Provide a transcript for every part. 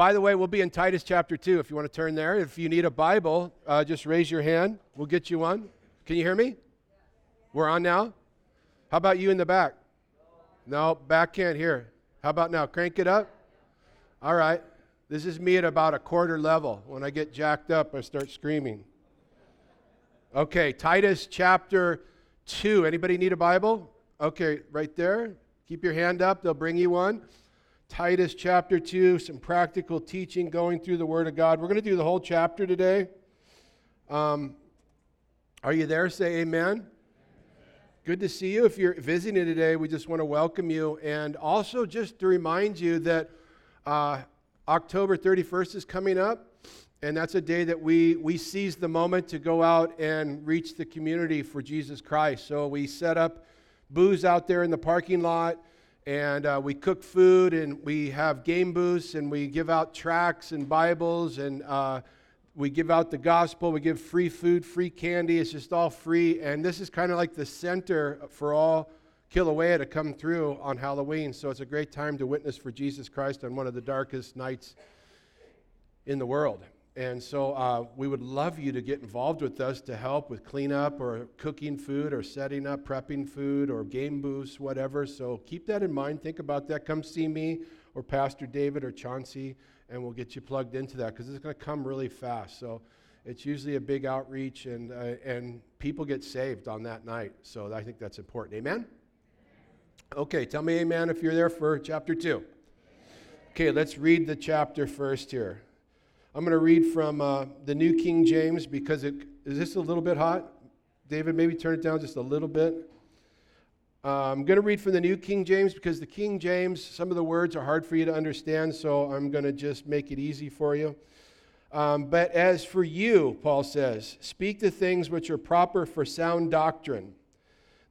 By the way, we'll be in Titus chapter 2 if you want to turn there. If you need a Bible, uh, just raise your hand. We'll get you one. Can you hear me? We're on now? How about you in the back? No, back can't hear. How about now? Crank it up. All right. This is me at about a quarter level. When I get jacked up, I start screaming. Okay, Titus chapter 2. Anybody need a Bible? Okay, right there. Keep your hand up, they'll bring you one. Titus chapter 2, some practical teaching going through the Word of God. We're going to do the whole chapter today. Um, are you there? Say amen. Good to see you. If you're visiting today, we just want to welcome you. And also, just to remind you that uh, October 31st is coming up. And that's a day that we, we seize the moment to go out and reach the community for Jesus Christ. So we set up booths out there in the parking lot, and uh, we cook food, and we have game booths, and we give out tracts and Bibles, and uh, we give out the gospel. We give free food, free candy. It's just all free. And this is kind of like the center for all Kilauea to come through on Halloween. So it's a great time to witness for Jesus Christ on one of the darkest nights in the world. And so uh, we would love you to get involved with us to help with cleanup or cooking food or setting up, prepping food or game booths, whatever. So keep that in mind. Think about that. Come see me or Pastor David or Chauncey, and we'll get you plugged into that because it's going to come really fast. So it's usually a big outreach, and, uh, and people get saved on that night. So I think that's important. Amen? Okay, tell me amen if you're there for chapter 2. Okay, let's read the chapter first here. I'm going to read from uh, the New King James because it is this a little bit hot? David, maybe turn it down just a little bit. Uh, I'm going to read from the New King James because the King James, some of the words are hard for you to understand, so I'm going to just make it easy for you. Um, but as for you, Paul says, speak the things which are proper for sound doctrine,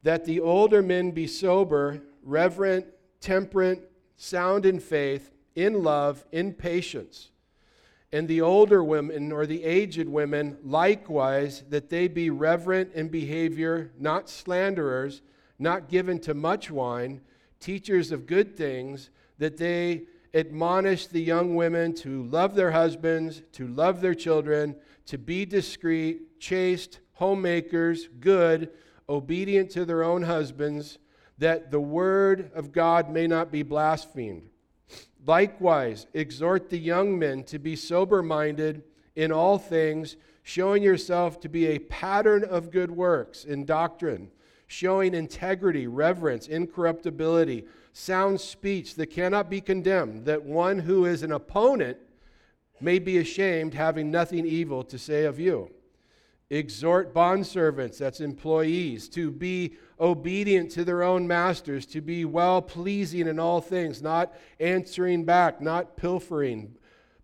that the older men be sober, reverent, temperate, sound in faith, in love, in patience and the older women or the aged women likewise, that they be reverent in behavior, not slanderers, not given to much wine, teachers of good things, that they admonish the young women to love their husbands, to love their children, to be discreet, chaste, homemakers, good, obedient to their own husbands, that the word of God may not be blasphemed. Likewise, exhort the young men to be sober minded in all things, showing yourself to be a pattern of good works in doctrine, showing integrity, reverence, incorruptibility, sound speech that cannot be condemned, that one who is an opponent may be ashamed, having nothing evil to say of you. Exhort bondservants, that's employees, to be obedient to their own masters, to be well pleasing in all things, not answering back, not pilfering,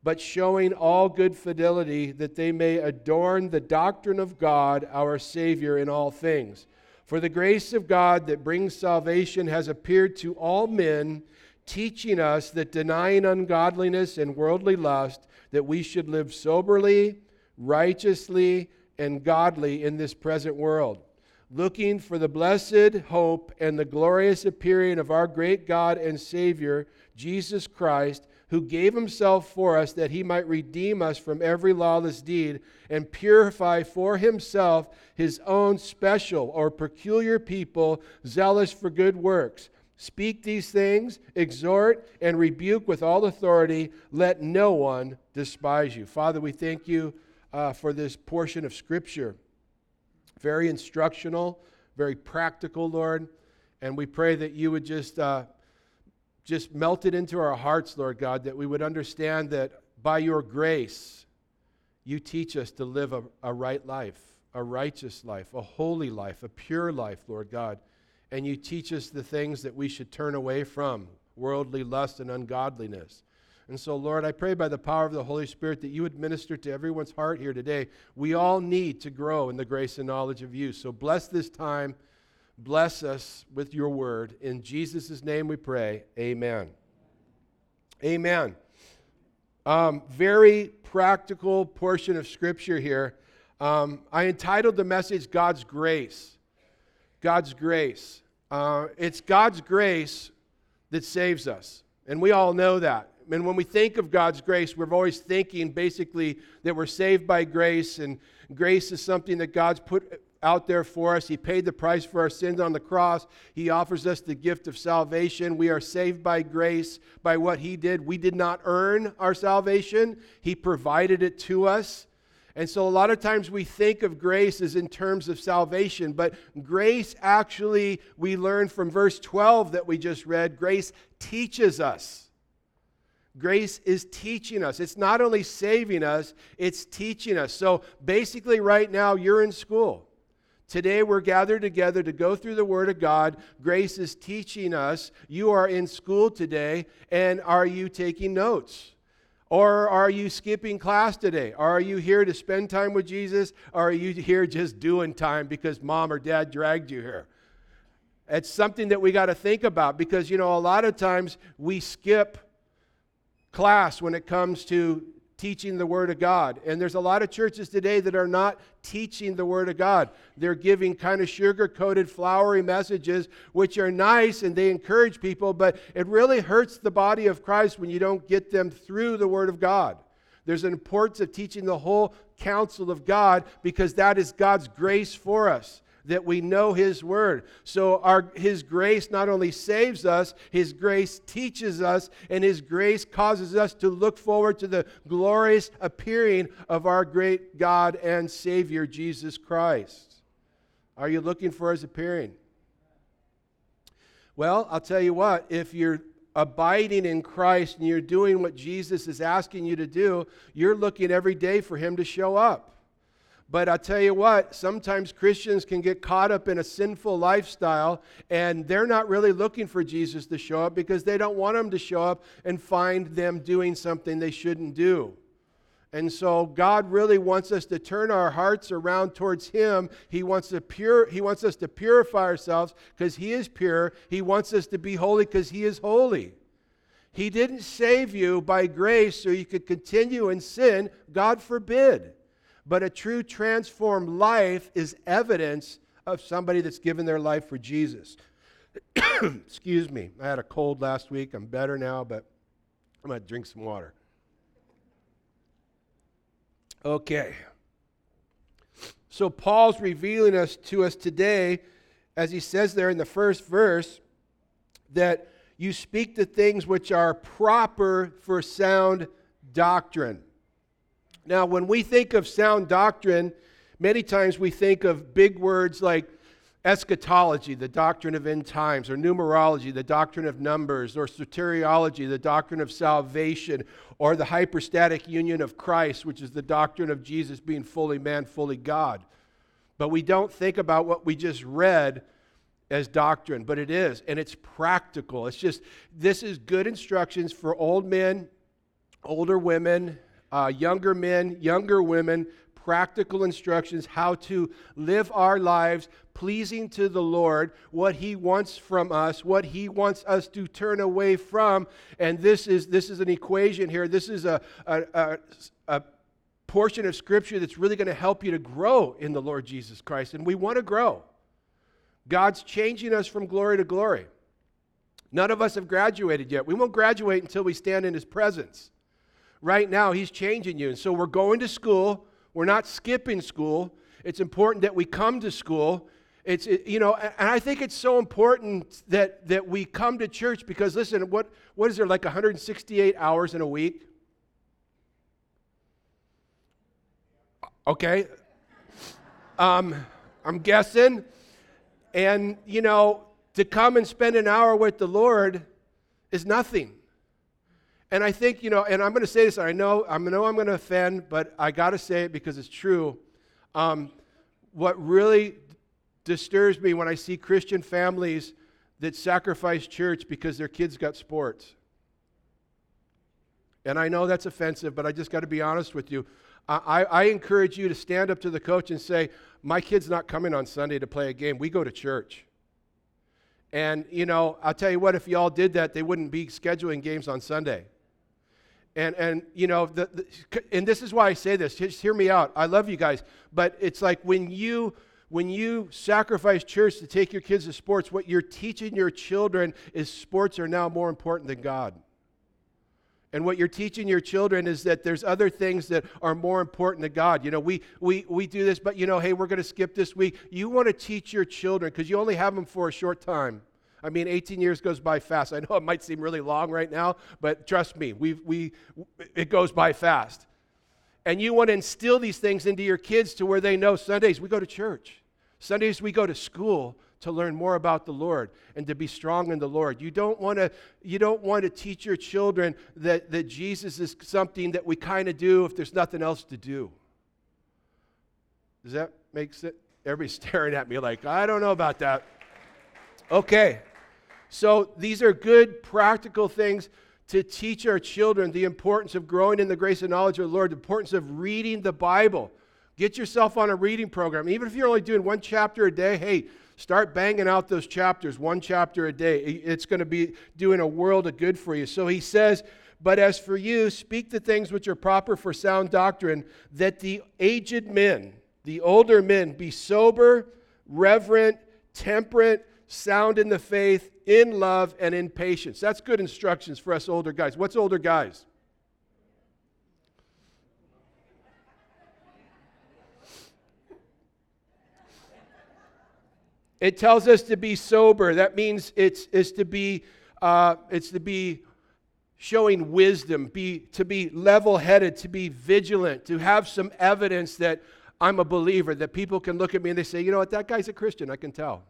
but showing all good fidelity, that they may adorn the doctrine of God, our Savior, in all things. For the grace of God that brings salvation has appeared to all men, teaching us that denying ungodliness and worldly lust, that we should live soberly, righteously, and godly in this present world looking for the blessed hope and the glorious appearing of our great God and Savior, Jesus Christ, who gave himself for us that he might redeem us from every lawless deed and purify for himself his own special or peculiar people, zealous for good works. Speak these things, exhort, and rebuke with all authority. Let no one despise you. Father, we thank you uh, for this portion of Scripture very instructional, very practical, Lord. And we pray that you would just, uh, just melt it into our hearts, Lord God, that we would understand that by your grace, you teach us to live a, a right life, a righteous life, a holy life, a pure life, Lord God. And you teach us the things that we should turn away from worldly lust and ungodliness. And so, Lord, I pray by the power of the Holy Spirit that you would minister to everyone's heart here today. We all need to grow in the grace and knowledge of you. So, bless this time. Bless us with your word. In Jesus' name we pray. Amen. Amen. Um, very practical portion of scripture here. Um, I entitled the message God's Grace. God's Grace. Uh, it's God's grace that saves us. And we all know that And when we think of God's grace, we're always thinking basically that we're saved by grace, and grace is something that God's put out there for us. He paid the price for our sins on the cross. He offers us the gift of salvation. We are saved by grace by what He did. We did not earn our salvation, He provided it to us. And so, a lot of times we think of grace as in terms of salvation, but grace actually, we learn from verse 12 that we just read, grace teaches us. Grace is teaching us. It's not only saving us, it's teaching us. So basically, right now, you're in school. Today, we're gathered together to go through the Word of God. Grace is teaching us. You are in school today, and are you taking notes? Or are you skipping class today? Are you here to spend time with Jesus? Or are you here just doing time because mom or dad dragged you here? It's something that we got to think about because, you know, a lot of times we skip class when it comes to teaching the Word of God. And there's a lot of churches today that are not teaching the Word of God. They're giving kind of sugar coated, flowery messages, which are nice and they encourage people, but it really hurts the body of Christ when you don't get them through the Word of God. There's an importance of teaching the whole counsel of God because that is God's grace for us that we know His Word. So our, His grace not only saves us, His grace teaches us, and His grace causes us to look forward to the glorious appearing of our great God and Savior, Jesus Christ. Are you looking for His appearing? Well, I'll tell you what, if you're abiding in Christ and you're doing what Jesus is asking you to do, you're looking every day for Him to show up. But I tell you what, sometimes Christians can get caught up in a sinful lifestyle and they're not really looking for Jesus to show up because they don't want him to show up and find them doing something they shouldn't do. And so God really wants us to turn our hearts around towards him. He wants to pure he wants us to purify ourselves because he is pure. He wants us to be holy because he is holy. He didn't save you by grace so you could continue in sin. God forbid. But a true transformed life is evidence of somebody that's given their life for Jesus. Excuse me. I had a cold last week. I'm better now, but I'm going to drink some water. Okay. So Paul's revealing us to us today, as he says there in the first verse, that you speak the things which are proper for sound doctrine. Now, when we think of sound doctrine, many times we think of big words like eschatology, the doctrine of end times, or numerology, the doctrine of numbers, or soteriology, the doctrine of salvation, or the hypostatic union of Christ, which is the doctrine of Jesus being fully man, fully God. But we don't think about what we just read as doctrine, but it is, and it's practical. It's just, this is good instructions for old men, older women, uh, younger men, younger women, practical instructions how to live our lives pleasing to the Lord, what He wants from us, what He wants us to turn away from. And this is, this is an equation here. This is a, a, a, a portion of Scripture that's really going to help you to grow in the Lord Jesus Christ. And we want to grow. God's changing us from glory to glory. None of us have graduated yet. We won't graduate until we stand in His presence right now, He's changing you. And so we're going to school. We're not skipping school. It's important that we come to school. It's, it, you know, and I think it's so important that, that we come to church because, listen, what, what is there, like 168 hours in a week? Okay. Um, I'm guessing. And, you know, to come and spend an hour with the Lord is nothing. And I think, you know, and I'm going to say this, I know, I know I'm going to offend, but I got to say it because it's true. Um, what really disturbs me when I see Christian families that sacrifice church because their kids got sports. And I know that's offensive, but I just got to be honest with you. I, I, encourage you to stand up to the coach and say, My kid's not coming on Sunday to play a game. We go to church. And, you know, I'll tell you what, if y'all did that, they wouldn't be scheduling games on Sunday. And, and you know, the, the, and this is why I say this. Just hear me out. I love you guys. But it's like when you, when you sacrifice church to take your kids to sports, what you're teaching your children is sports are now more important than God. And what you're teaching your children is that there's other things that are more important to God. You know, we, we, we do this, but you know, hey, we're going to skip this week. You want to teach your children because you only have them for a short time. I mean, 18 years goes by fast. I know it might seem really long right now, but trust me, we, we, it goes by fast. And you want to instill these things into your kids to where they know Sundays we go to church, Sundays we go to school to learn more about the Lord and to be strong in the Lord. You don't want to you don't want to teach your children that, that Jesus is something that we kind of do if there's nothing else to do. Does that make sense? Everybody's staring at me like, I don't know about that. Okay. So these are good practical things to teach our children the importance of growing in the grace and knowledge of the Lord, the importance of reading the Bible. Get yourself on a reading program. Even if you're only doing one chapter a day, hey, start banging out those chapters, one chapter a day. It's going to be doing a world of good for you. So he says, But as for you, speak the things which are proper for sound doctrine, that the aged men, the older men, be sober, reverent, temperate, sound in the faith, in love, and in patience. That's good instructions for us older guys. What's older guys? It tells us to be sober. That means it's, it's to be uh, it's to be showing wisdom, be to be level-headed, to be vigilant, to have some evidence that I'm a believer, that people can look at me and they say, you know what, that guy's a Christian, I can tell.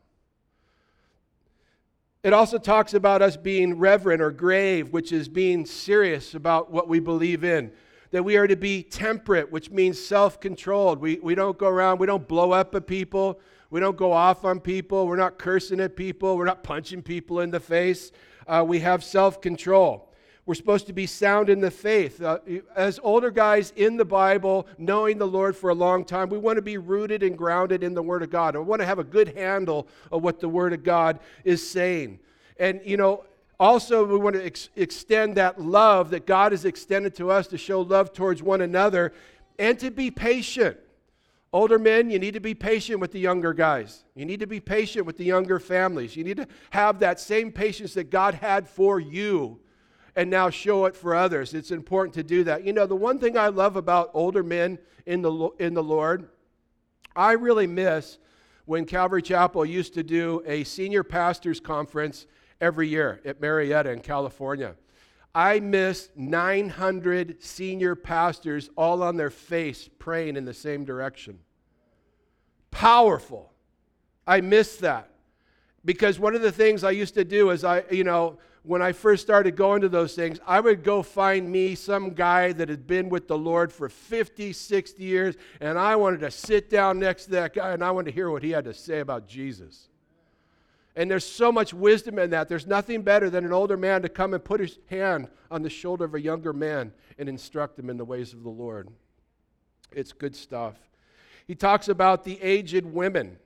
It also talks about us being reverent or grave, which is being serious about what we believe in. That we are to be temperate, which means self controlled. We, we don't go around, we don't blow up at people. We don't go off on people. We're not cursing at people. We're not punching people in the face. Uh, we have self control. We're supposed to be sound in the faith. Uh, as older guys in the Bible, knowing the Lord for a long time, we want to be rooted and grounded in the Word of God. We want to have a good handle of what the Word of God is saying. And, you know, also we want to ex- extend that love that God has extended to us to show love towards one another and to be patient. Older men, you need to be patient with the younger guys. You need to be patient with the younger families. You need to have that same patience that God had for you and now show it for others. It's important to do that. You know, the one thing I love about older men in the, in the Lord, I really miss when Calvary Chapel used to do a senior pastors conference every year at Murrieta in California. I miss 900 senior pastors all on their face praying in the same direction powerful. I miss that. Because one of the things I used to do is I, you know, when I first started going to those things, I would go find me some guy that had been with the Lord for 50, 60 years, and I wanted to sit down next to that guy and I wanted to hear what he had to say about Jesus. And there's so much wisdom in that. There's nothing better than an older man to come and put his hand on the shoulder of a younger man and instruct him in the ways of the Lord. It's good stuff. He talks about the aged women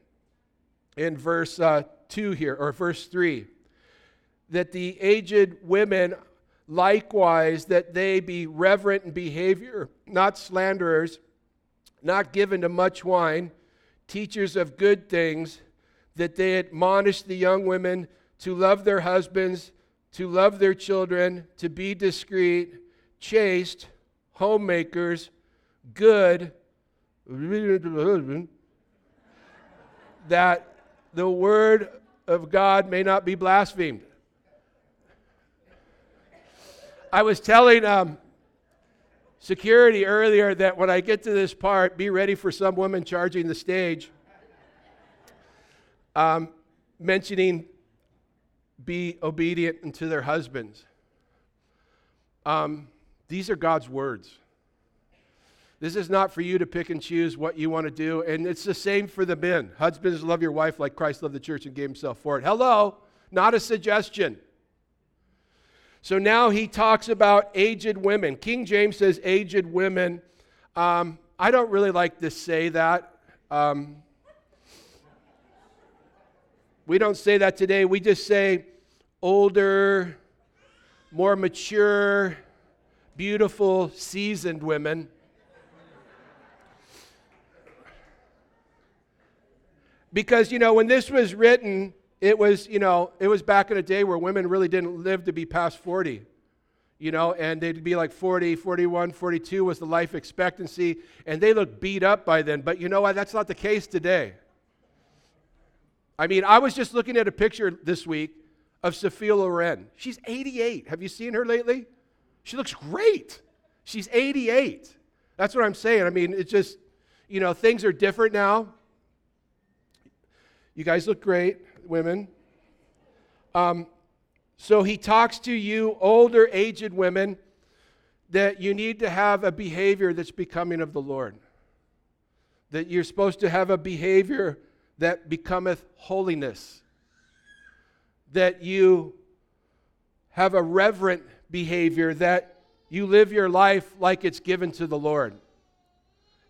in verse uh, 2 here, or verse 3. That the aged women likewise, that they be reverent in behavior, not slanderers, not given to much wine, teachers of good things, that they admonish the young women to love their husbands, to love their children, to be discreet, chaste, homemakers, good, that the word of God may not be blasphemed. I was telling um, security earlier that when I get to this part, be ready for some women charging the stage, um, mentioning be obedient unto their husbands. Um, these are God's words. This is not for you to pick and choose what you want to do. And it's the same for the men. Husbands, love your wife like Christ loved the church and gave himself for it. Hello, not a suggestion. So now he talks about aged women. King James says aged women. Um, I don't really like to say that. Um, we don't say that today. We just say older, more mature, beautiful, seasoned women. Because, you know, when this was written, it was, you know, it was back in a day where women really didn't live to be past 40. you know, and they'd be like 40, 41, 42 was the life expectancy, and they looked beat up by then. But you know what? That's not the case today. I mean, I was just looking at a picture this week of Sophia Loren. She's 88. Have you seen her lately? She looks great. She's 88. That's what I'm saying. I mean, it's just, you know, things are different now. You guys look great, women. Um, so he talks to you, older, aged women, that you need to have a behavior that's becoming of the Lord. That you're supposed to have a behavior that becometh holiness. That you have a reverent behavior, that you live your life like it's given to the Lord.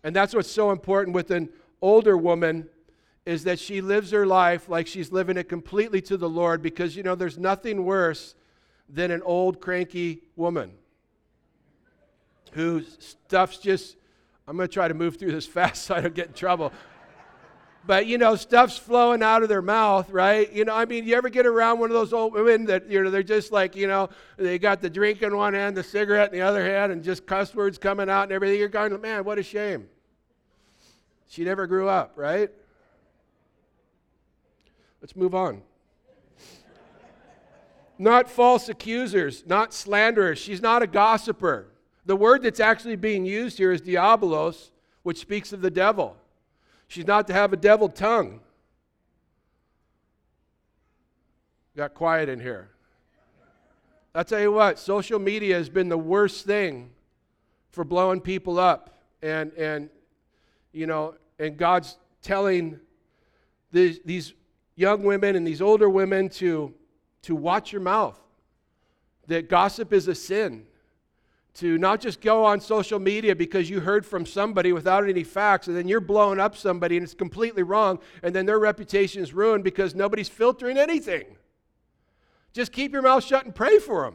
And that's what's so important with an older woman is that she lives her life like she's living it completely to the Lord because, you know, there's nothing worse than an old, cranky woman who stuff's just, I'm going to try to move through this fast so I don't get in trouble. But, you know, stuff's flowing out of their mouth, right? You know, I mean, you ever get around one of those old women that, you know, they're just like, you know, they got the drink in one hand, the cigarette in the other hand, and just cuss words coming out and everything. You're going, man, what a shame. She never grew up, right? Let's move on. not false accusers, not slanderers. She's not a gossiper. The word that's actually being used here is diabolos, which speaks of the devil. She's not to have a devil tongue. Got quiet in here. I'll tell you what, social media has been the worst thing for blowing people up. And, and you know, and God's telling these, these young women and these older women to, to watch your mouth. That gossip is a sin. To not just go on social media because you heard from somebody without any facts, and then you're blowing up somebody and it's completely wrong, and then their reputation is ruined because nobody's filtering anything. Just keep your mouth shut and pray for them.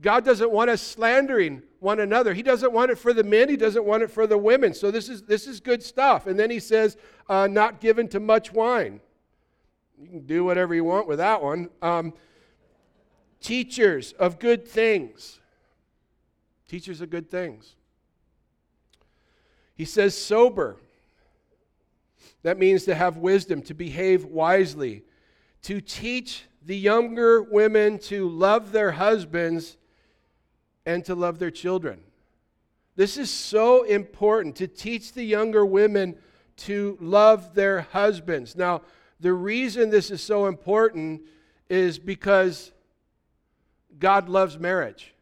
God doesn't want us slandering one another. He doesn't want it for the men, He doesn't want it for the women. So this is, this is good stuff. And then He says, uh, not given to much wine. You can do whatever you want with that one. Um, teachers of good things. Teachers of good things. He says, sober. That means to have wisdom, to behave wisely, to teach the younger women to love their husbands and to love their children. This is so important to teach the younger women to love their husbands. Now, the reason this is so important is because God loves marriage.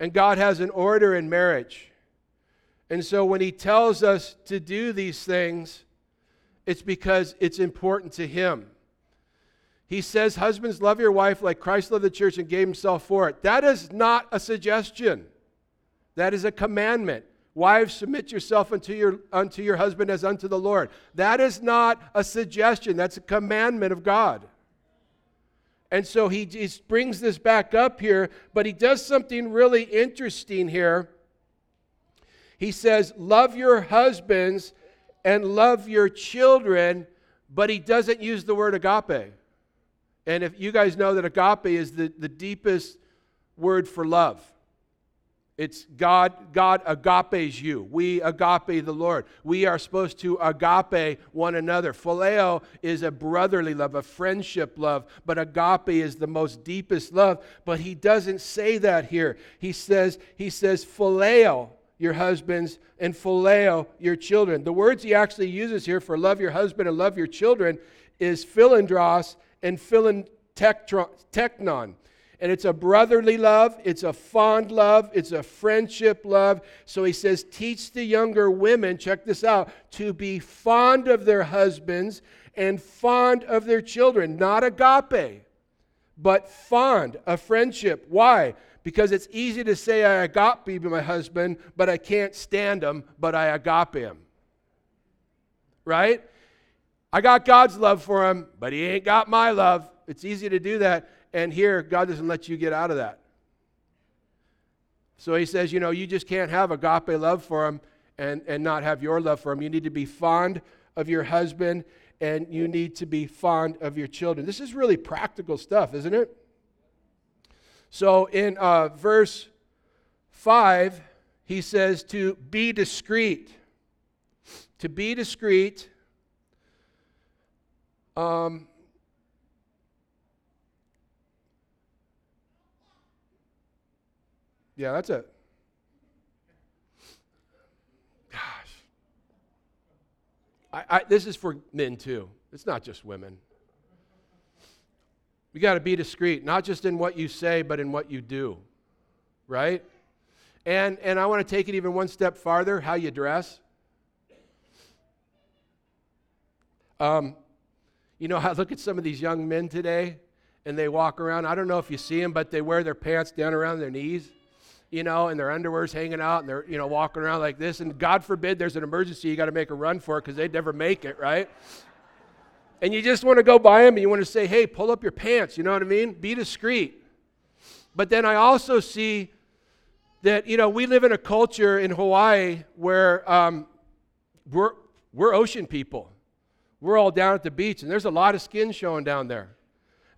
And God has an order in marriage. And so when He tells us to do these things, it's because it's important to Him. He says, Husbands, love your wife like Christ loved the church and gave himself for it. That is not a suggestion, that is a commandment. Wives, submit yourself unto your, unto your husband as unto the Lord. That is not a suggestion, that's a commandment of God. And so he, he brings this back up here, but he does something really interesting here. He says, Love your husbands and love your children, but he doesn't use the word agape. And if you guys know that agape is the, the deepest word for love. It's God, God agapes you. We agape the Lord. We are supposed to agape one another. Phileo is a brotherly love, a friendship love, but agape is the most deepest love. But he doesn't say that here. He says, he says, phileo your husbands and phileo your children. The words he actually uses here for love your husband and love your children is philandros and teknon. And it's a brotherly love, it's a fond love, it's a friendship love. So he says, teach the younger women, check this out, to be fond of their husbands and fond of their children. Not agape, but fond, a friendship. Why? Because it's easy to say I agape my husband, but I can't stand him, but I agape him. Right? I got God's love for him, but he ain't got my love. It's easy to do that. And here, God doesn't let you get out of that. So he says, you know, you just can't have agape love for him and, and not have your love for him. You need to be fond of your husband and you need to be fond of your children. This is really practical stuff, isn't it? So in uh, verse 5, he says to be discreet. To be discreet. Um, yeah, that's it. Gosh. I, I, this is for men too. It's not just women. We got to be discreet, not just in what you say, but in what you do, right? And, and I want to take it even one step farther how you dress. Um, you know, I look at some of these young men today and they walk around. I don't know if you see them, but they wear their pants down around their knees, you know, and their underwear's hanging out and they're, you know, walking around like this. And God forbid there's an emergency, you got to make a run for it because they'd never make it, right? and you just want to go by them and you want to say, hey, pull up your pants, you know what I mean? Be discreet. But then I also see that, you know, we live in a culture in Hawaii where um, we're, we're ocean people. We're all down at the beach, and there's a lot of skin showing down there.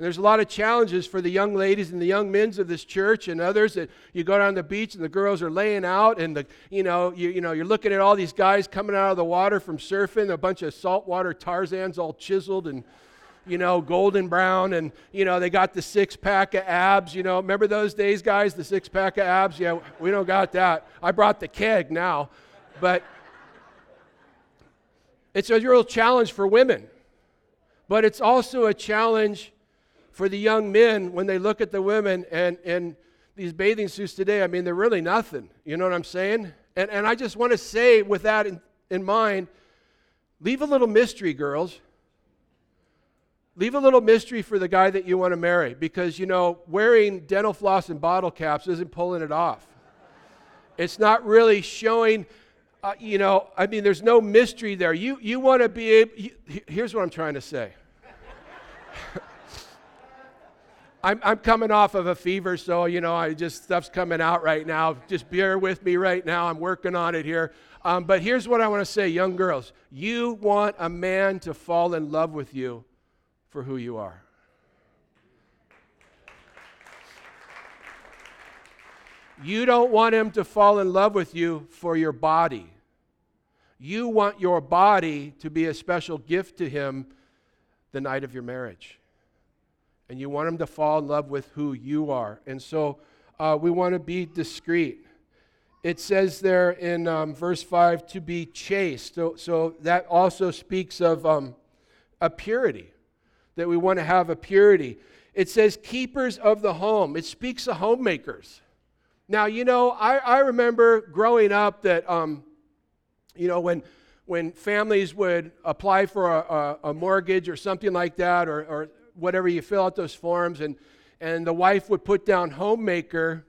And there's a lot of challenges for the young ladies and the young men's of this church and others that you go down the beach and the girls are laying out and the, you know, you, you know, you're looking at all these guys coming out of the water from surfing, a bunch of saltwater Tarzans all chiseled and, you know, golden brown and, you know, they got the six pack of abs, you know. Remember those days, guys, the six pack of abs? Yeah, we don't got that. I brought the keg now. But it's a real challenge for women. But it's also a challenge for the young men when they look at the women and, and these bathing suits today, I mean, they're really nothing. You know what I'm saying? And, and I just want to say, with that in, in mind, leave a little mystery, girls. Leave a little mystery for the guy that you want to marry because, you know, wearing dental floss and bottle caps isn't pulling it off. It's not really showing, uh, you know, I mean, there's no mystery there. You, you want to be able, you, here's what I'm trying to say. I'm, I'm coming off of a fever, so, you know, I just, stuff's coming out right now. Just bear with me right now. I'm working on it here. Um, but here's what I want to say, young girls. You want a man to fall in love with you for who you are. You don't want him to fall in love with you for your body. You want your body to be a special gift to him the night of your marriage and you want him to fall in love with who you are. And so uh, we want to be discreet. It says there in um, verse 5 to be chaste. So, so that also speaks of um, a purity, that we want to have a purity. It says keepers of the home, it speaks of homemakers. Now, you know, I, I remember growing up that, um, you know, when when families would apply for a, a, a, mortgage or something like that, or, or whatever you fill out those forms, and, and the wife would put down homemaker,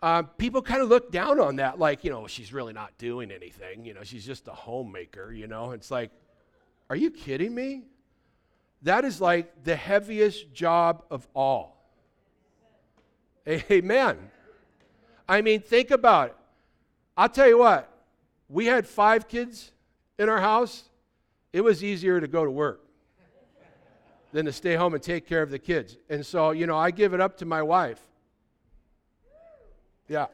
uh, people kind of look down on that, like, you know, she's really not doing anything. You know, she's just a homemaker, you know. It's like, are you kidding me? That is like the heaviest job of all. Amen. I mean, think about it. I'll tell you what, we had five kids in our house. It was easier to go to work than to stay home and take care of the kids. And so, you know, I give it up to my wife. Yeah.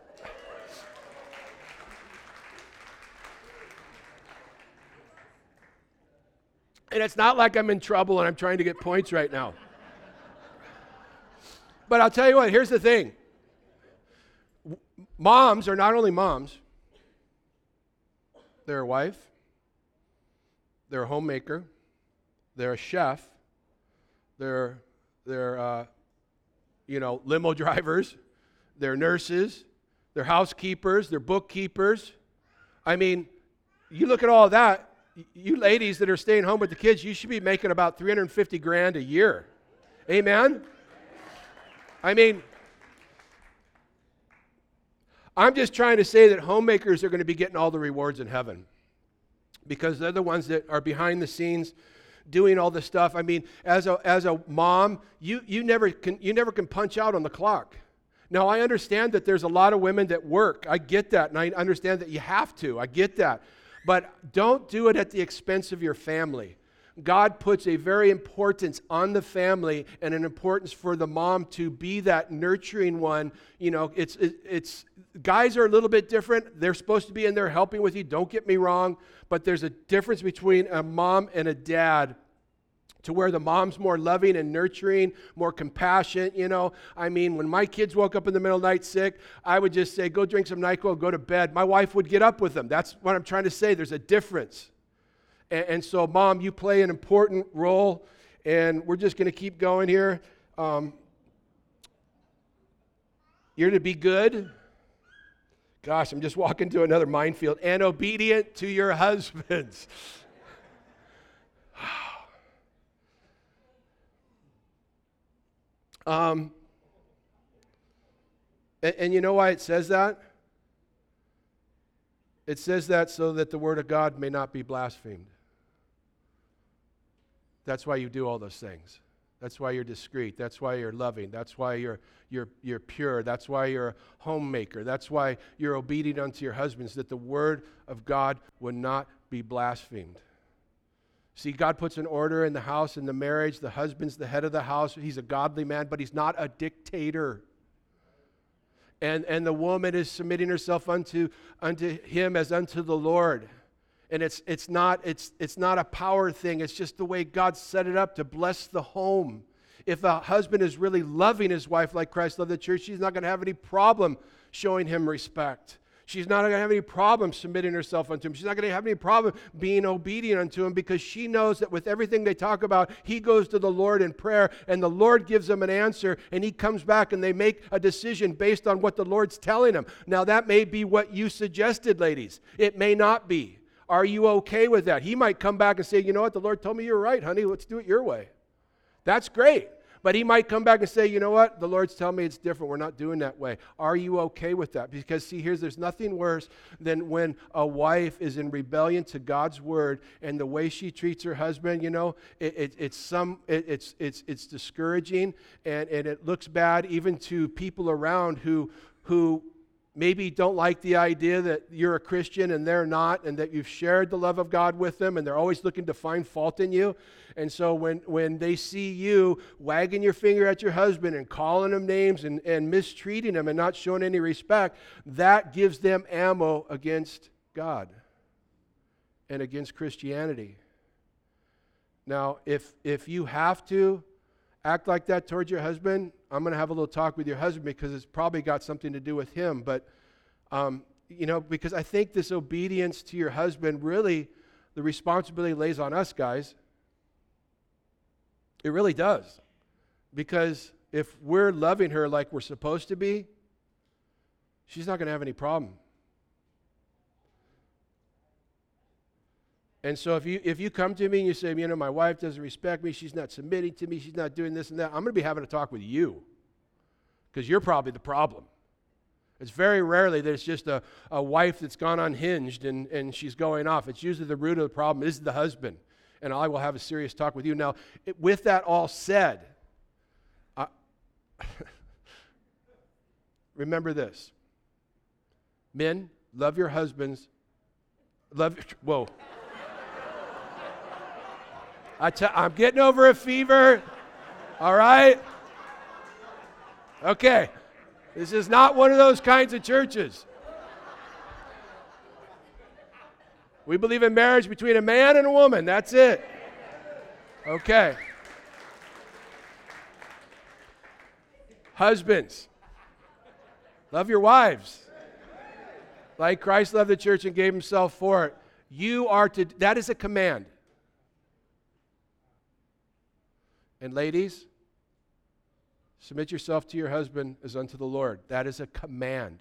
And it's not like I'm in trouble and I'm trying to get points right now. But I'll tell you what, here's the thing moms are not only moms, they're a wife, they're a homemaker, they're a chef, they're, they're uh, you know, limo drivers, they're nurses, they're housekeepers, they're bookkeepers. I mean, you look at all that, you ladies that are staying home with the kids, you should be making about 350 grand a year. Amen? I mean, I'm just trying to say that homemakers are going to be getting all the rewards in heaven because they're the ones that are behind the scenes doing all this stuff. I mean, as a, as a mom, you, you, never can, you never can punch out on the clock. Now, I understand that there's a lot of women that work. I get that, and I understand that you have to. I get that. But don't do it at the expense of your family. God puts a very importance on the family and an importance for the mom to be that nurturing one. You know, it's, it's, guys are a little bit different. They're supposed to be in there helping with you, don't get me wrong, but there's a difference between a mom and a dad to where the mom's more loving and nurturing, more compassionate, you know. I mean, when my kids woke up in the middle of the night sick, I would just say, go drink some NyQuil, go to bed. My wife would get up with them. That's what I'm trying to say. There's a difference. And, and so, mom, you play an important role, and we're just going to keep going here. Um, you're to be good. Gosh, I'm just walking to another minefield. And obedient to your husbands. Um, and, and you know why it says that? It says that so that the word of God may not be blasphemed. That's why you do all those things. That's why you're discreet. That's why you're loving. That's why you're, you're, you're pure. That's why you're a homemaker. That's why you're obedient unto your husbands, that the word of God would not be blasphemed. See, God puts an order in the house, in the marriage. The husband's the head of the house. He's a godly man, but he's not a dictator. And, and the woman is submitting herself unto, unto him as unto the Lord. And it's, it's, not, it's, it's not a power thing, it's just the way God set it up to bless the home. If a husband is really loving his wife like Christ loved the church, she's not going to have any problem showing him respect. She's not going to have any problem submitting herself unto him. She's not going to have any problem being obedient unto him because she knows that with everything they talk about, he goes to the Lord in prayer and the Lord gives them an answer and he comes back and they make a decision based on what the Lord's telling them. Now, that may be what you suggested, ladies. It may not be. Are you okay with that? He might come back and say, You know what? The Lord told me you're right, honey. Let's do it your way. That's great. But he might come back and say, you know what? The Lord's telling me it's different. We're not doing that way. Are you okay with that? Because, see, here's there's nothing worse than when a wife is in rebellion to God's word and the way she treats her husband, you know, it, it, it's, some, it, it's, it's, it's discouraging and, and it looks bad even to people around who, who maybe don't like the idea that you're a Christian and they're not, and that you've shared the love of God with them, and they're always looking to find fault in you. And so when, when they see you wagging your finger at your husband and calling him names and, and mistreating him and not showing any respect, that gives them ammo against God and against Christianity. Now, if, if you have to act like that towards your husband, I'm going to have a little talk with your husband because it's probably got something to do with him. But, um, you know, because I think this obedience to your husband really, the responsibility lays on us, guys. It really does. Because if we're loving her like we're supposed to be, she's not going to have any problem. And so if you if you come to me and you say, you know, my wife doesn't respect me, she's not submitting to me, she's not doing this and that, I'm going to be having a talk with you because you're probably the problem. It's very rarely that it's just a, a wife that's gone unhinged and, and she's going off. It's usually the root of the problem is the husband. And I will have a serious talk with you. Now, it, with that all said, I, remember this. Men, love your husbands. Love, whoa. I t- I'm getting over a fever. All right? Okay. This is not one of those kinds of churches. We believe in marriage between a man and a woman. That's it. Okay. Husbands, love your wives. Like Christ loved the church and gave himself for it. You are to, that is a command. And ladies, submit yourself to your husband as unto the Lord. That is a command.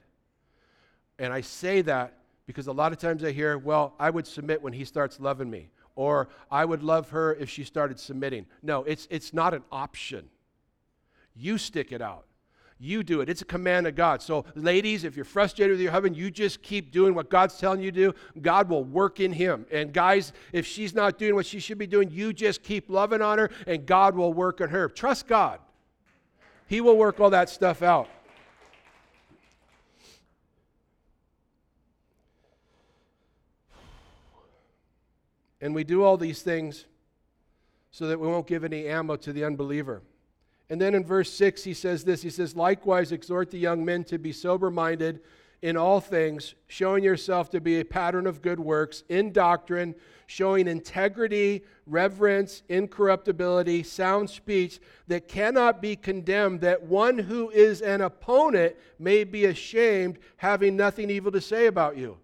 And I say that because a lot of times I hear, well, I would submit when he starts loving me, or I would love her if she started submitting. No, it's, it's not an option. You stick it out. You do it. It's a command of God. So, ladies, if you're frustrated with your husband, you just keep doing what God's telling you to do. God will work in him. And, guys, if she's not doing what she should be doing, you just keep loving on her, and God will work on her. Trust God, He will work all that stuff out. And we do all these things so that we won't give any ammo to the unbeliever. And then in verse 6, he says this He says, Likewise, exhort the young men to be sober minded in all things, showing yourself to be a pattern of good works, in doctrine, showing integrity, reverence, incorruptibility, sound speech that cannot be condemned, that one who is an opponent may be ashamed, having nothing evil to say about you.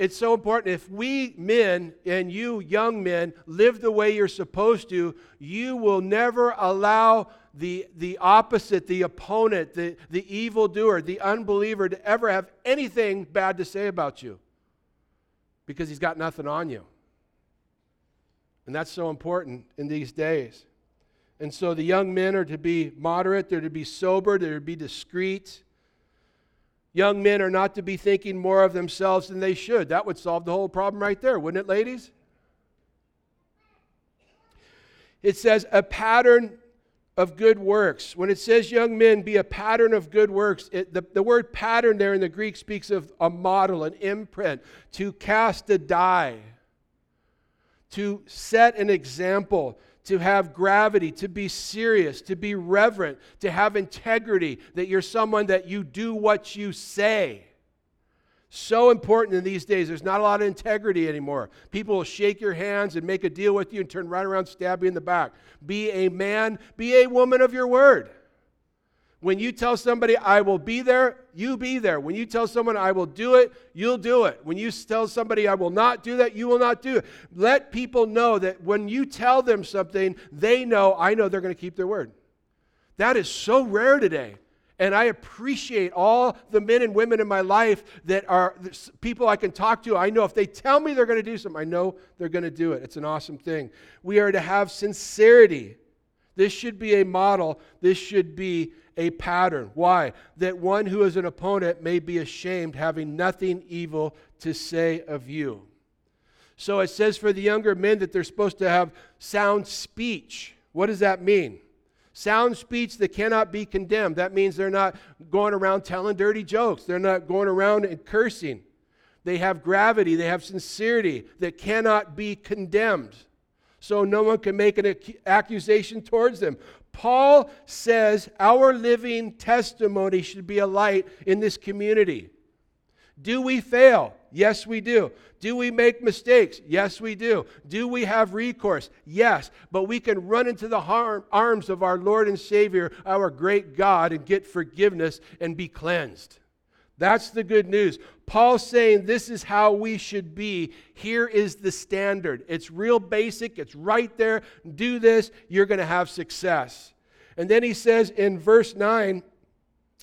It's so important. If we men and you young men live the way you're supposed to, you will never allow the, the opposite, the opponent, the, the evildoer, the unbeliever to ever have anything bad to say about you because he's got nothing on you. And that's so important in these days. And so the young men are to be moderate, they're to be sober, they're to be discreet. Young men are not to be thinking more of themselves than they should. That would solve the whole problem right there, wouldn't it, ladies? It says a pattern of good works. When it says young men, be a pattern of good works, it, the, the word pattern there in the Greek speaks of a model, an imprint, to cast a die, to set an example, to have gravity, to be serious, to be reverent, to have integrity, that you're someone that you do what you say. So important in these days. There's not a lot of integrity anymore. People will shake your hands and make a deal with you and turn right around, stab you in the back. Be a man, be a woman of your word. When you tell somebody, I will be there, you be there. When you tell someone, I will do it, you'll do it. When you tell somebody, I will not do that, you will not do it. Let people know that when you tell them something, they know, I know they're going to keep their word. That is so rare today. And I appreciate all the men and women in my life that are people I can talk to. I know if they tell me they're going to do something, I know they're going to do it. It's an awesome thing. We are to have sincerity. This should be a model. This should be a pattern. Why? That one who is an opponent may be ashamed, having nothing evil to say of you. So it says for the younger men that they're supposed to have sound speech. What does that mean? Sound speech that cannot be condemned. That means they're not going around telling dirty jokes, they're not going around and cursing. They have gravity, they have sincerity that cannot be condemned. So no one can make an accusation towards them. Paul says our living testimony should be a light in this community. Do we fail? Yes, we do. Do we make mistakes? Yes, we do. Do we have recourse? Yes. But we can run into the arms of our Lord and Savior, our great God, and get forgiveness and be cleansed. That's the good news. Paul's saying this is how we should be. Here is the standard. It's real basic, it's right there. Do this, you're going to have success. And then he says in verse 9,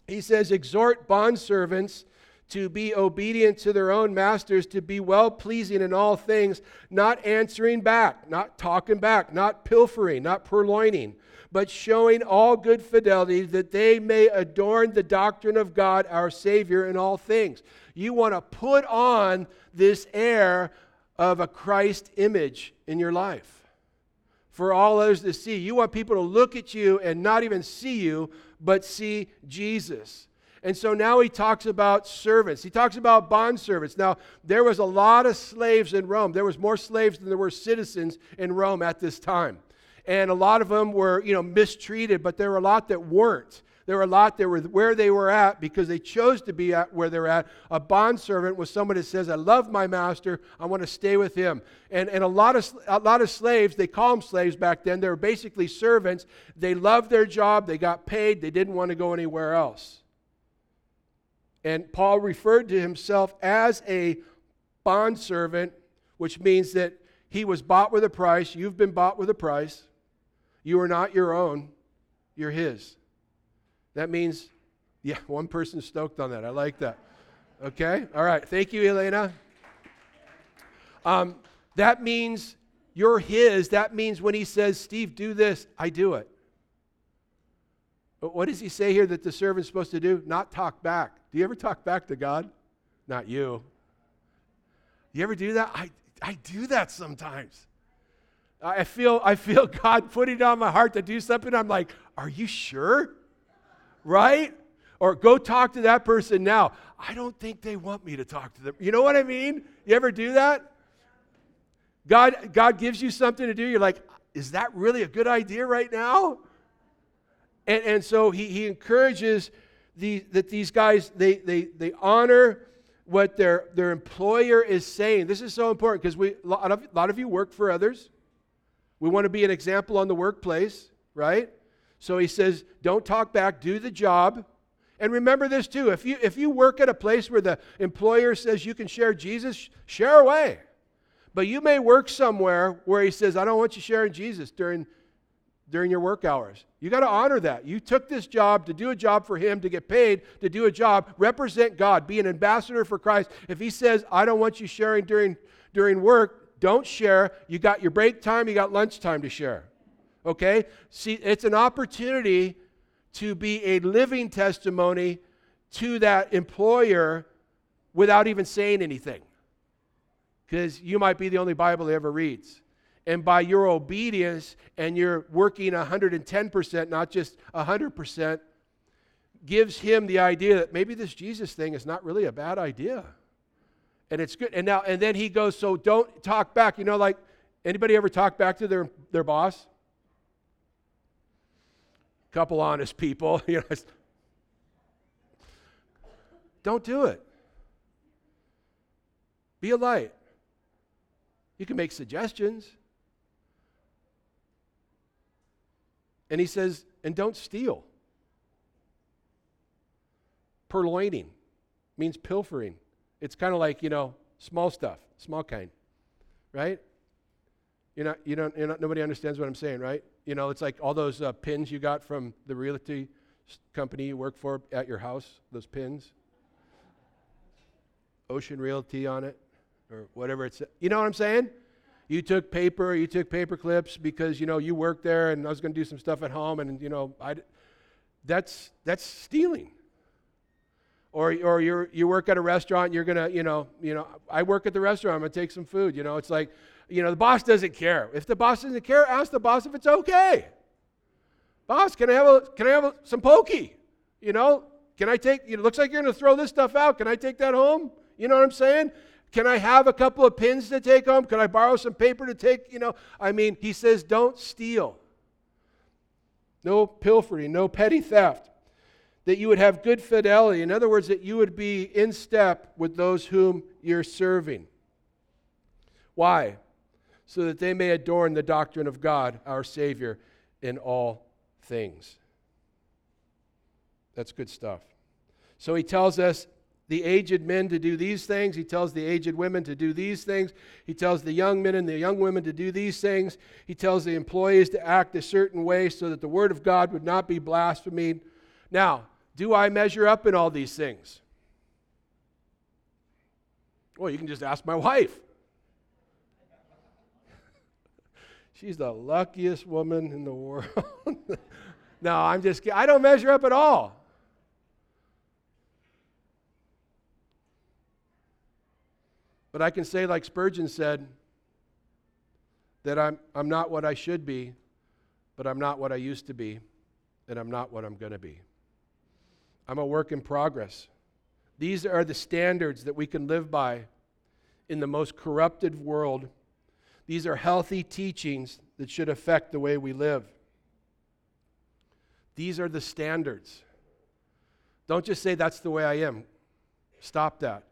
he says, Exhort bondservants to be obedient to their own masters, to be well pleasing in all things, not answering back, not talking back, not pilfering, not purloining, but showing all good fidelity that they may adorn the doctrine of God our Savior in all things. You want to put on this air of a Christ image in your life for all others to see. You want people to look at you and not even see you, but see Jesus. And so now he talks about servants. He talks about bond servants. Now, there was a lot of slaves in Rome. There was more slaves than there were citizens in Rome at this time. And a lot of them were, you know, mistreated, but there were a lot that weren't. There were a lot that were where they were at because they chose to be at where they're at. A bond servant was someone that says, I love my master, I want to stay with him. And, and a, lot of, a lot of slaves, they call them slaves back then, they were basically servants. They loved their job, they got paid, they didn't want to go anywhere else. And Paul referred to himself as a bondservant, which means that he was bought with a price. You've been bought with a price. You are not your own, you're his. That means, yeah, one person stoked on that. I like that. Okay? All right. Thank you, Elena. Um, that means you're his. That means when he says, Steve, do this, I do it. But what does he say here that the servant's supposed to do? Not talk back. Do you ever talk back to God? Not you. You ever do that? I, I do that sometimes. I feel, I feel God putting it on my heart to do something. I'm like, are you sure? Right? Or go talk to that person now. I don't think they want me to talk to them. You know what I mean? You ever do that? God, God gives you something to do. You're like, is that really a good idea right now? And, and so he, he encourages the, that these guys, they, they, they honor what their, their employer is saying. This is so important because we, a lot, of, a lot of you work for others. We want to be an example on the workplace, right? So he says, don't talk back, do the job. And remember this too if you, if you work at a place where the employer says you can share Jesus, share away. But you may work somewhere where he says, I don't want you sharing Jesus during, during your work hours. You got to honor that. You took this job to do a job for him, to get paid to do a job, represent God, be an ambassador for Christ. If he says, I don't want you sharing during, during work, don't share. You got your break time, you got lunch time to share. Okay? See, it's an opportunity to be a living testimony to that employer without even saying anything. Because you might be the only Bible he ever reads. And by your obedience and your working 110%, not just 100%, gives him the idea that maybe this Jesus thing is not really a bad idea. And it's good. And now and then he goes, so don't talk back. You know, like anybody ever talk back to their, their boss? A couple honest people. You know, don't do it. Be a light. You can make suggestions. And he says, and don't steal. Purloining means pilfering. It's kind of like, you know, small stuff, small kind, right? You're not, you don't, you're not, nobody understands what I'm saying, right? You know, it's like all those uh, pins you got from the realty company you work for at your house, those pins. Ocean Realty on it, or whatever it's. You know what I'm saying? You took paper, you took paper clips because you know you worked there, and I was going to do some stuff at home, and you know, I. That's that's stealing. Or, or you you work at a restaurant, you're gonna, you know, you know, I work at the restaurant, I'm gonna take some food. You know, it's like, you know, the boss doesn't care. If the boss doesn't care, ask the boss if it's okay. Boss, can I have a, can I have a, some pokey? You know, can I take, it looks like you're going to throw this stuff out. Can I take that home? You know what I'm saying? Can I have a couple of pins to take home? Can I borrow some paper to take, you know? I mean, he says, don't steal. No pilfering, no petty theft. That you would have good fidelity. In other words, that you would be in step with those whom you're serving. Why? so that they may adorn the doctrine of God, our Savior, in all things. That's good stuff. So he tells us the aged men to do these things. He tells the aged women to do these things. He tells the young men and the young women to do these things. He tells the employees to act a certain way so that the word of God would not be blasphemed. Now, do I measure up in all these things? Well, you can just ask my wife. she's the luckiest woman in the world. no, I'm just kidding. I don't measure up at all. But I can say, like Spurgeon said, that I'm, I'm not what I should be, but I'm not what I used to be, and I'm not what I'm going to be. I'm a work in progress. These are the standards that we can live by in the most corrupted world these are healthy teachings that should affect the way we live. These are the standards. Don't just say, that's the way I am. Stop that.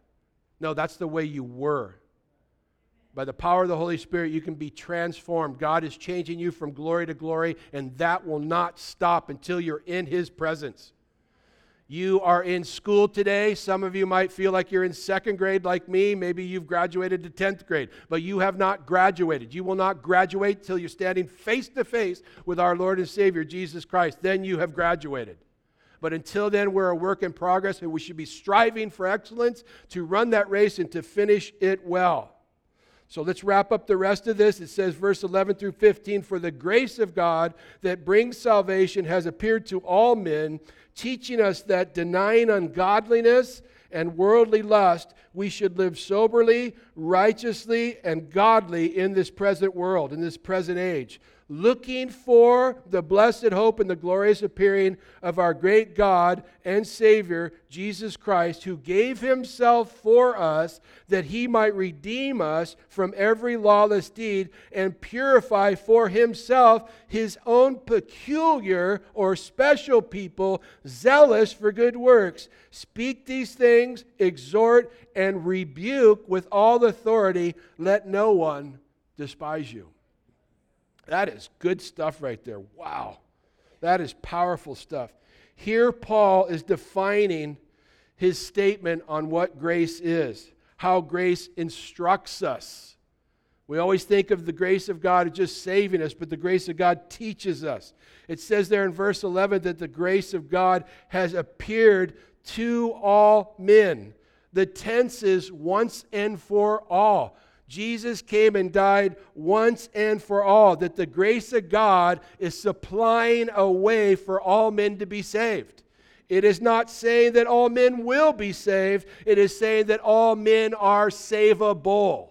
No, that's the way you were. By the power of the Holy Spirit, you can be transformed. God is changing you from glory to glory, and that will not stop until you're in His presence. You are in school today. Some of you might feel like you're in second grade, like me. Maybe you've graduated to 10th grade, but you have not graduated. You will not graduate till you're standing face to face with our Lord and Savior, Jesus Christ. Then you have graduated. But until then, we're a work in progress, and we should be striving for excellence to run that race and to finish it well. So let's wrap up the rest of this. It says, verse 11 through 15 For the grace of God that brings salvation has appeared to all men teaching us that denying ungodliness and worldly lust, we should live soberly, righteously, and godly in this present world, in this present age, looking for the blessed hope and the glorious appearing of our great God and Savior, Jesus Christ, who gave himself for us that he might redeem us from every lawless deed and purify for himself his own peculiar or special people, zealous for good works. Speak these things, exhort, and rebuke with all authority. Let no one despise you. That is good stuff right there. Wow. That is powerful stuff. Here, Paul is defining his statement on what grace is, how grace instructs us. We always think of the grace of God as just saving us, but the grace of God teaches us. It says there in verse 11 that the grace of God has appeared to all men. The tense is once and for all. Jesus came and died once and for all, that the grace of God is supplying a way for all men to be saved. It is not saying that all men will be saved, it is saying that all men are savable.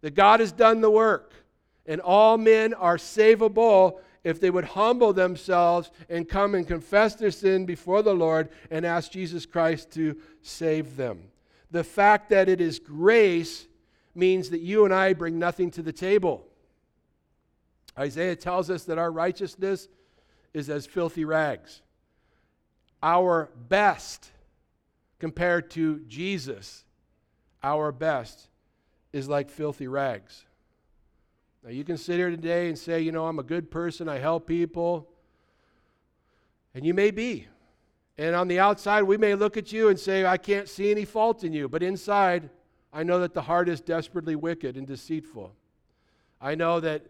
That God has done the work, and all men are savable if they would humble themselves and come and confess their sin before the Lord and ask Jesus Christ to save them. The fact that it is grace means that you and I bring nothing to the table. Isaiah tells us that our righteousness is as filthy rags. Our best compared to Jesus, our best is like filthy rags. Now, you can sit here today and say, you know, I'm a good person, I help people. And you may be. And on the outside, we may look at you and say, I can't see any fault in you. But inside, I know that the heart is desperately wicked and deceitful. I know that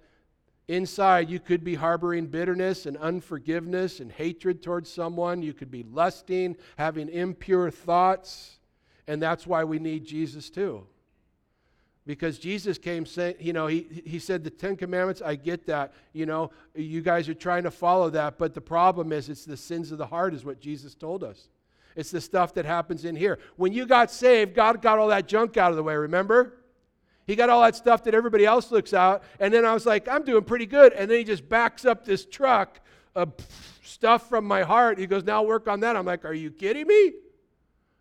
inside you could be harboring bitterness and unforgiveness and hatred towards someone. You could be lusting, having impure thoughts. And that's why we need Jesus too. Because Jesus came saying, you know, he, he said the Ten Commandments, I get that. You know, you guys are trying to follow that, but the problem is it's the sins of the heart, is what Jesus told us. It's the stuff that happens in here. When you got saved, God got all that junk out of the way, remember? He got all that stuff that everybody else looks out. And then I was like, I'm doing pretty good. And then he just backs up this truck of stuff from my heart. He goes, Now work on that. I'm like, Are you kidding me?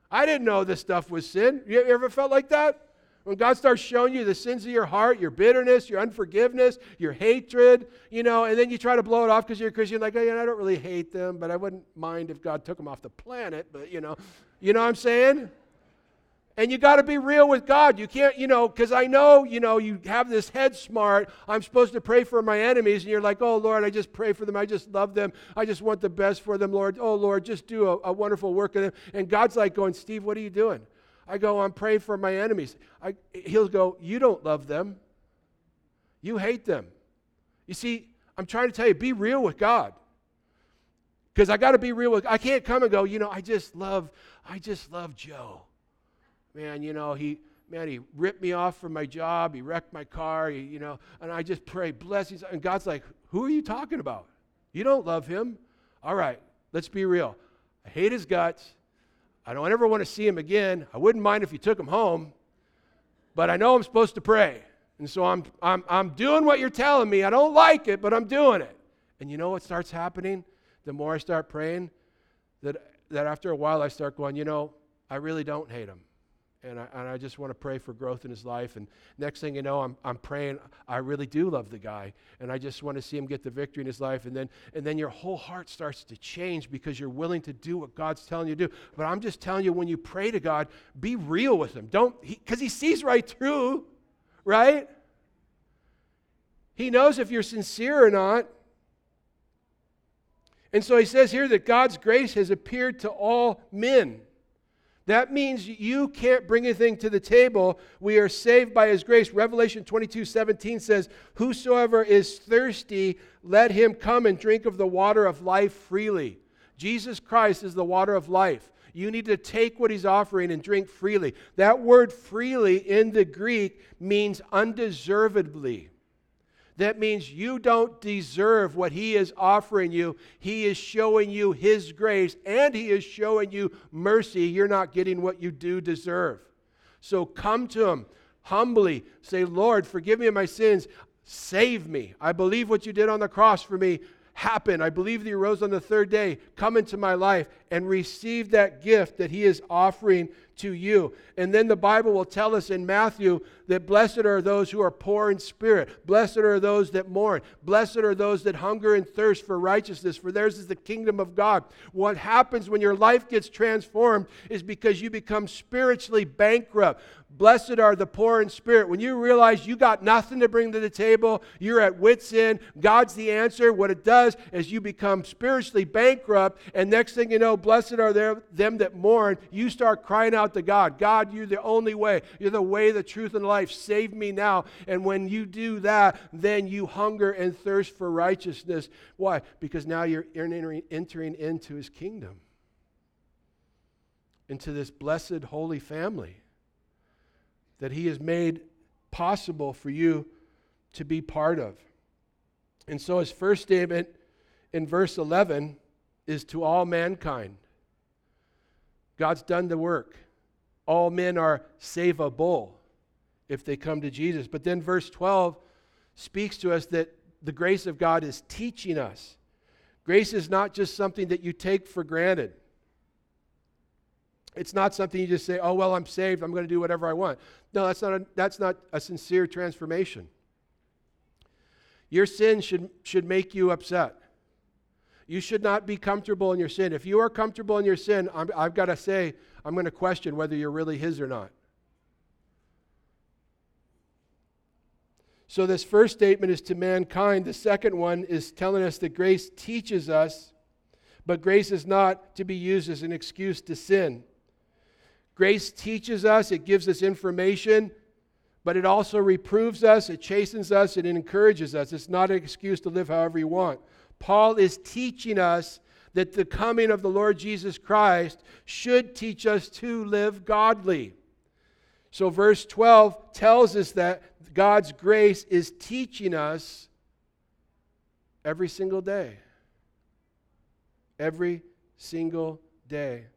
I didn't know this stuff was sin. You ever felt like that? When God starts showing you the sins of your heart, your bitterness, your unforgiveness, your hatred, you know, and then you try to blow it off because you're a Christian, like, oh, yeah, I don't really hate them, but I wouldn't mind if God took them off the planet, but, you know, you know what I'm saying? And you got to be real with God. You can't, you know, because I know, you know, you have this head smart. I'm supposed to pray for my enemies. And you're like, oh, Lord, I just pray for them. I just love them. I just want the best for them, Lord. Oh, Lord, just do a, a wonderful work in them. And God's like going, Steve, what are you doing? I go, I'm praying for my enemies. I, he'll go, You don't love them. You hate them. You see, I'm trying to tell you, be real with God. Because I got to be real with I can't come and go, you know, I just love, I just love Joe. Man, you know, he man, he ripped me off from my job, he wrecked my car, he, you know, and I just pray blessings. And God's like, Who are you talking about? You don't love him. All right, let's be real. I hate his guts. I don't ever want to see him again. I wouldn't mind if you took him home, but I know I'm supposed to pray. And so I'm, I'm, I'm doing what you're telling me. I don't like it, but I'm doing it. And you know what starts happening? The more I start praying, that, that after a while I start going, you know, I really don't hate him and I, and I just want to pray for growth in his life. And next thing you know, I'm, I'm praying, I really do love the guy, and I just want to see him get the victory in his life. And then, and then your whole heart starts to change because you're willing to do what God's telling you to do. But I'm just telling you, when you pray to God, be real with him. Don't, because he, he sees right through, right? He knows if you're sincere or not. And so he says here that God's grace has appeared to all men. That means you can't bring anything to the table. We are saved by his grace. Revelation 22 17 says, Whosoever is thirsty, let him come and drink of the water of life freely. Jesus Christ is the water of life. You need to take what he's offering and drink freely. That word freely in the Greek means undeservedly. That means you don't deserve what He is offering you. He is showing you His grace and He is showing you mercy. You're not getting what you do deserve. So come to Him humbly. Say, Lord, forgive me of my sins. Save me. I believe what you did on the cross for me happened. I believe that you rose on the third day. Come into my life and receive that gift that he is offering to you. And then the Bible will tell us in Matthew that blessed are those who are poor in spirit, blessed are those that mourn, blessed are those that hunger and thirst for righteousness, for theirs is the kingdom of God. What happens when your life gets transformed is because you become spiritually bankrupt. Blessed are the poor in spirit. When you realize you got nothing to bring to the table, you're at wits' end, God's the answer. What it does is you become spiritually bankrupt, and next thing you know, blessed are there, them that mourn. You start crying out to God God, you're the only way. You're the way, the truth, and life. Save me now. And when you do that, then you hunger and thirst for righteousness. Why? Because now you're entering, entering into his kingdom, into this blessed, holy family that He has made possible for you to be part of. And so, His first statement in verse 11 is to all mankind. God's done the work. All men are savable if they come to Jesus. But then verse 12 speaks to us that the grace of God is teaching us. Grace is not just something that you take for granted. It's not something you just say, oh, well, I'm saved. I'm going to do whatever I want. No, that's not a, that's not a sincere transformation. Your sin should, should make you upset. You should not be comfortable in your sin. If you are comfortable in your sin, i I've got to say, I'm going to question whether you're really His or not. So, this first statement is to mankind. The second one is telling us that grace teaches us, but grace is not to be used as an excuse to sin. Grace teaches us, it gives us information, but it also reproves us, it chastens us, it encourages us. It's not an excuse to live however you want. Paul is teaching us that the coming of the Lord Jesus Christ should teach us to live godly. So, verse 12 tells us that God's grace is teaching us every single day. Every single day.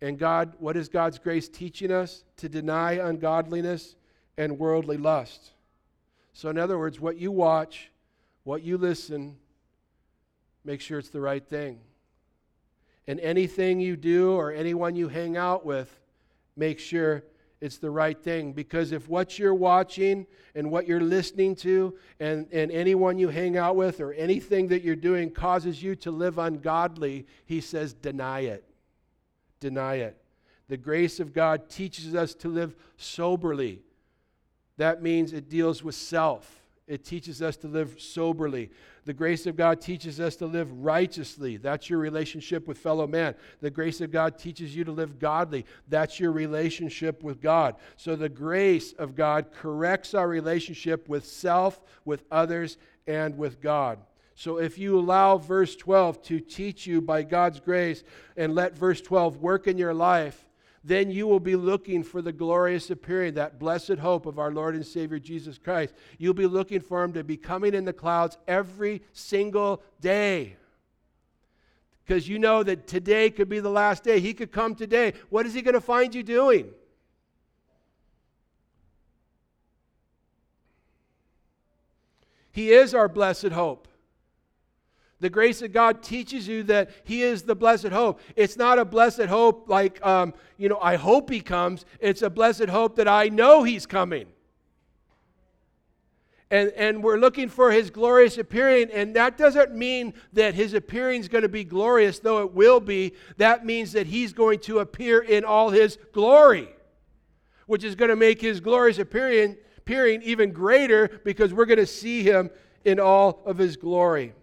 And God, what is God's grace teaching us? To deny ungodliness and worldly lust. So, in other words, what you watch, what you listen, make sure it's the right thing. And anything you do or anyone you hang out with, make sure it's the right thing. Because if what you're watching and what you're listening to and, and anyone you hang out with or anything that you're doing causes you to live ungodly, he says, deny it deny it. The grace of God teaches us to live soberly. That means it deals with self. It teaches us to live soberly. The grace of God teaches us to live righteously. That's your relationship with fellow man. The grace of God teaches you to live godly. That's your relationship with God. So the grace of God corrects our relationship with self, with others, and with God. So if you allow verse 12 to teach you by God's grace and let verse 12 work in your life, then you will be looking for the glorious appearing, that blessed hope of our Lord and Savior Jesus Christ. You'll be looking for him to be coming in the clouds every single day. Because you know that today could be the last day. He could come today. What is he going to find you doing? He is our blessed hope. The grace of God teaches you that He is the blessed hope. It's not a blessed hope like, um, you know, I hope He comes. It's a blessed hope that I know He's coming. And, and we're looking for His glorious appearing, and that doesn't mean that His appearing is going to be glorious, though it will be. That means that He's going to appear in all His glory, which is going to make His glorious appearing, appearing even greater because we're going to see Him in all of His glory.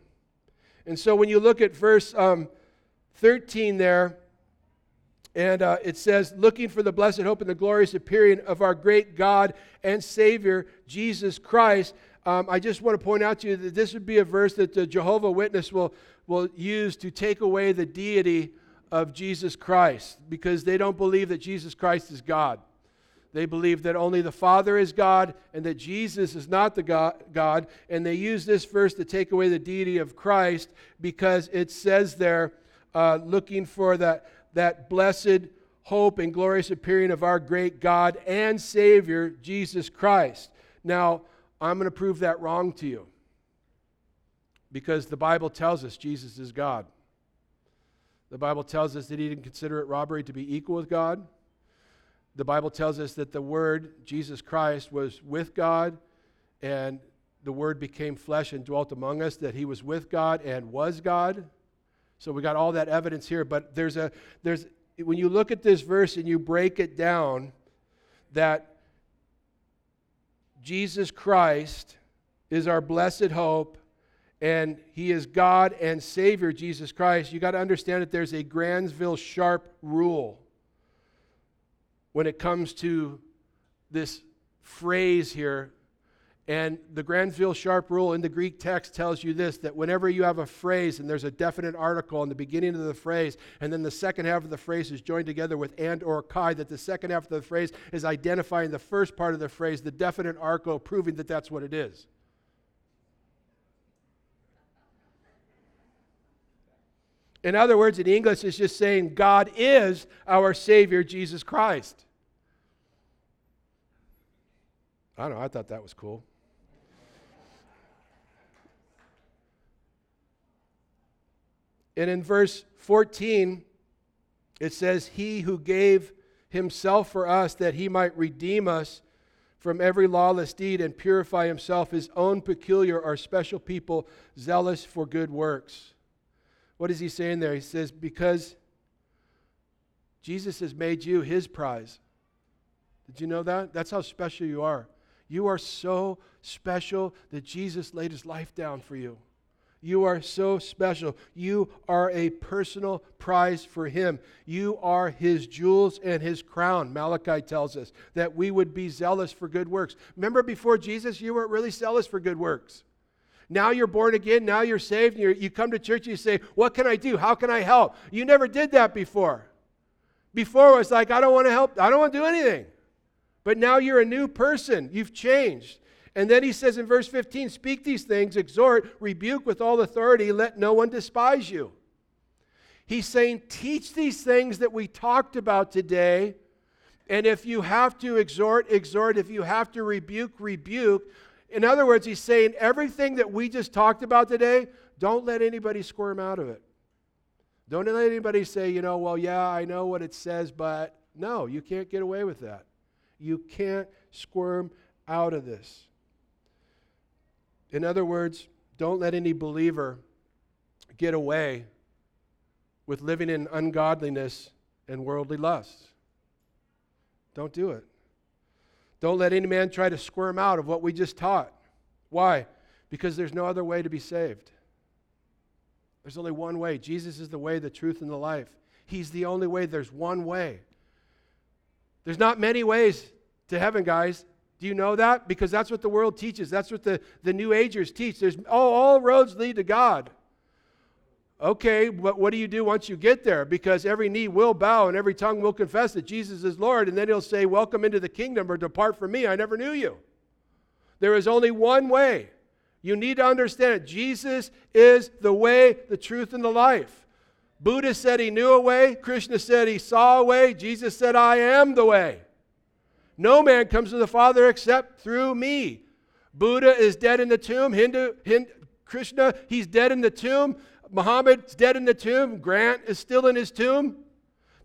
And so when you look at verse um, 13 there, and uh, it says, looking for the blessed hope and the glorious appearing of our great God and Savior, Jesus Christ. Um, I just want to point out to you that this would be a verse that the Jehovah Witness will, will use to take away the deity of Jesus Christ because they don't believe that Jesus Christ is God. They believe that only the Father is God and that Jesus is not the God. And they use this verse to take away the deity of Christ because it says there, uh, looking for that, that blessed hope and glorious appearing of our great God and Savior, Jesus Christ. Now, I'm going to prove that wrong to you. Because the Bible tells us Jesus is God. The Bible tells us that he didn't consider it robbery to be equal with God. The Bible tells us that the Word, Jesus Christ, was with God, and the Word became flesh and dwelt among us, that he was with God and was God. So we got all that evidence here, but there's a there's when you look at this verse and you break it down, that Jesus Christ is our blessed hope and he is God and Savior, Jesus Christ, you got to understand that there's a Granville Sharp rule when it comes to this phrase here. And the Granville Sharp rule in the Greek text tells you this that whenever you have a phrase and there's a definite article in the beginning of the phrase, and then the second half of the phrase is joined together with and or kai, that the second half of the phrase is identifying the first part of the phrase, the definite article, proving that that's what it is. In other words, in English, it's just saying God is our Savior, Jesus Christ. I don't know, I thought that was cool. And in verse 14, it says, He who gave himself for us that he might redeem us from every lawless deed and purify himself his own peculiar or special people, zealous for good works. What is he saying there? He says, Because Jesus has made you his prize. Did you know that? That's how special you are. You are so special that Jesus laid his life down for you. You are so special. You are a personal prize for him. You are his jewels and his crown. Malachi tells us that we would be zealous for good works. Remember before Jesus, you weren't really zealous for good works. Now you're born again. Now you're saved. You're, you come to church. You say, What can I do? How can I help? You never did that before. Before it was like, I don't want to help. I don't want to do anything. But now you're a new person. You've changed. And then he says in verse 15, Speak these things, exhort, rebuke with all authority, let no one despise you. He's saying, Teach these things that we talked about today. And if you have to exhort, exhort. If you have to rebuke, rebuke. In other words, he's saying everything that we just talked about today, don't let anybody squirm out of it. Don't let anybody say, you know, well, yeah, I know what it says, but no, you can't get away with that. You can't squirm out of this. In other words, don't let any believer get away with living in ungodliness and worldly lusts. Don't do it. Don't let any man try to squirm out of what we just taught. Why? Because there's no other way to be saved. There's only one way. Jesus is the way, the truth, and the life. He's the only way. There's one way. There's not many ways to heaven, guys. Do you know that? Because that's what the world teaches. That's what the, the New Agers teach. There's oh, all roads lead to God. Okay, but what do you do once you get there? Because every knee will bow and every tongue will confess that Jesus is Lord, and then he'll say, Welcome into the kingdom, or depart from me, I never knew you. There is only one way. You need to understand it. Jesus is the way, the truth, and the life. Buddha said he knew a way, Krishna said he saw a way, Jesus said, I am the way. No man comes to the Father except through me. Buddha is dead in the tomb. Hindu, Hindu Krishna, he's dead in the tomb. Muhammad's dead in the tomb. Grant is still in his tomb.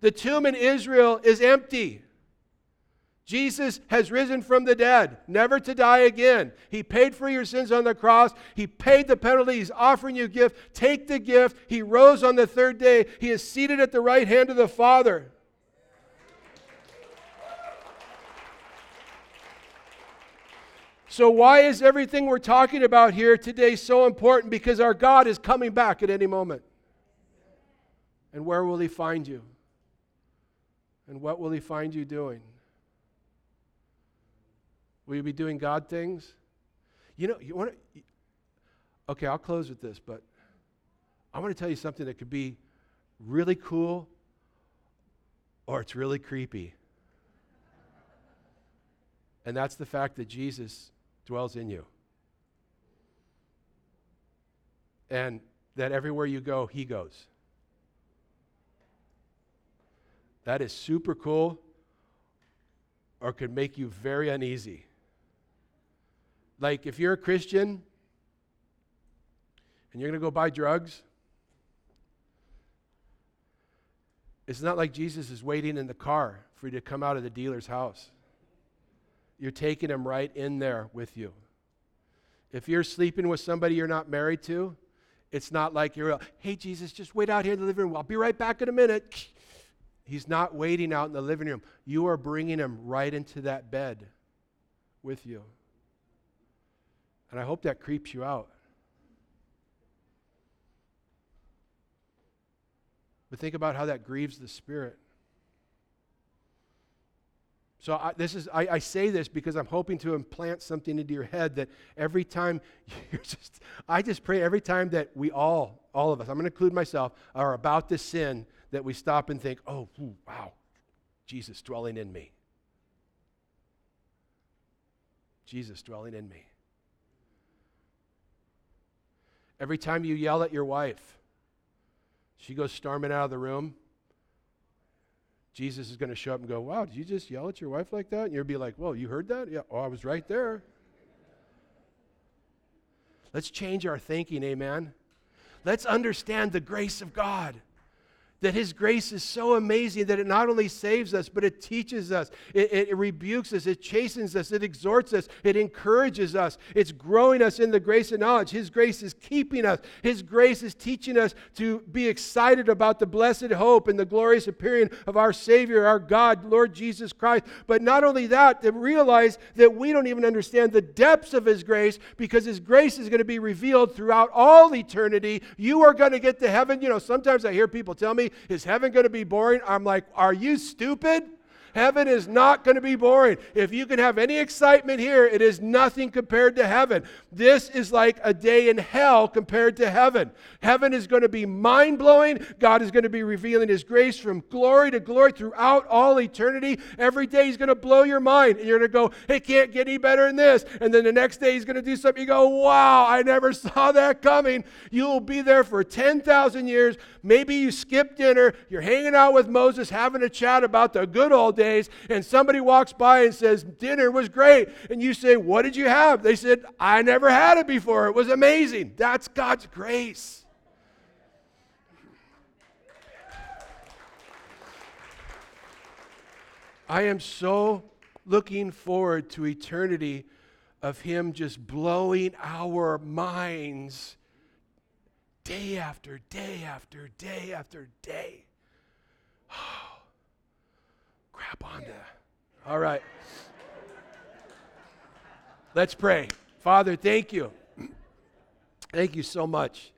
The tomb in Israel is empty. Jesus has risen from the dead, never to die again. He paid for your sins on the cross. He paid the penalty. He's offering you a gift. Take the gift. He rose on the third day. He is seated at the right hand of the Father. So, why is everything we're talking about here today so important? Because our God is coming back at any moment. And where will He find you? And what will He find you doing? Will you be doing God things? You know, you want to. Okay, I'll close with this, but I want to tell you something that could be really cool or it's really creepy. And that's the fact that Jesus dwells in you. And that everywhere you go, He goes. That is super cool or could make you very uneasy. Like if you're a Christian and you're going to go buy drugs, it's not like Jesus is waiting in the car for you to come out of the dealer's house. You're taking him right in there with you. If you're sleeping with somebody you're not married to, it's not like you're, hey, Jesus, just wait out here in the living room. I'll be right back in a minute. He's not waiting out in the living room. You are bringing him right into that bed with you. And I hope that creeps you out. But think about how that grieves the Spirit. So I, this is I, I, say this because I'm hoping to implant something into your head that every time you're just I just pray every time that we all all of us I'm going to include myself are about to sin that we stop and think oh ooh, wow Jesus dwelling in me. Jesus dwelling in me. Every time you yell at your wife she goes storming out of the room Jesus is going to show up and go, Wow, did you just yell at your wife like that? And you'll be like, Well, you heard that? Yeah, oh, I was right there. Let's change our thinking, amen. Let's understand the grace of God that His grace is so amazing that it not only saves us, but it teaches us, it, it, rebukes us, it chastens us, it exhorts us, it encourages us, it's growing us in the grace and knowledge. His grace is keeping us, His grace is teaching us to be excited about the blessed hope and the glorious appearing of our Savior, our God, Lord Jesus Christ. But not only that, to realize that we don't even understand the depths of His grace because His grace is going to be revealed throughout all eternity. You are going to get to heaven. You know, sometimes I hear people tell me, is heaven going to be boring? I'm like, Are you stupid? Heaven is not going to be boring. If you can have any excitement here, it is nothing compared to heaven. This is like a day in hell compared to heaven. Heaven is going to be mind blowing. God is going to be revealing His grace from glory to glory throughout all eternity. Every day He's going to blow your mind, and you're going to go, It can't get any better than this. And then the next day He's going to do something. You go, Wow, I never saw that coming. You'll be there for 10,000 years. Maybe you skip dinner. You're hanging out with Moses, having a chat about the good old days, and somebody walks by and says, Dinner was great. And you say, What did you have? They said, I never had it before. It was amazing. That's God's grace. I am so looking forward to eternity of Him just blowing our minds day after day after day after day. grab onto. All right. Let's pray. Father, thank you. Thank you so much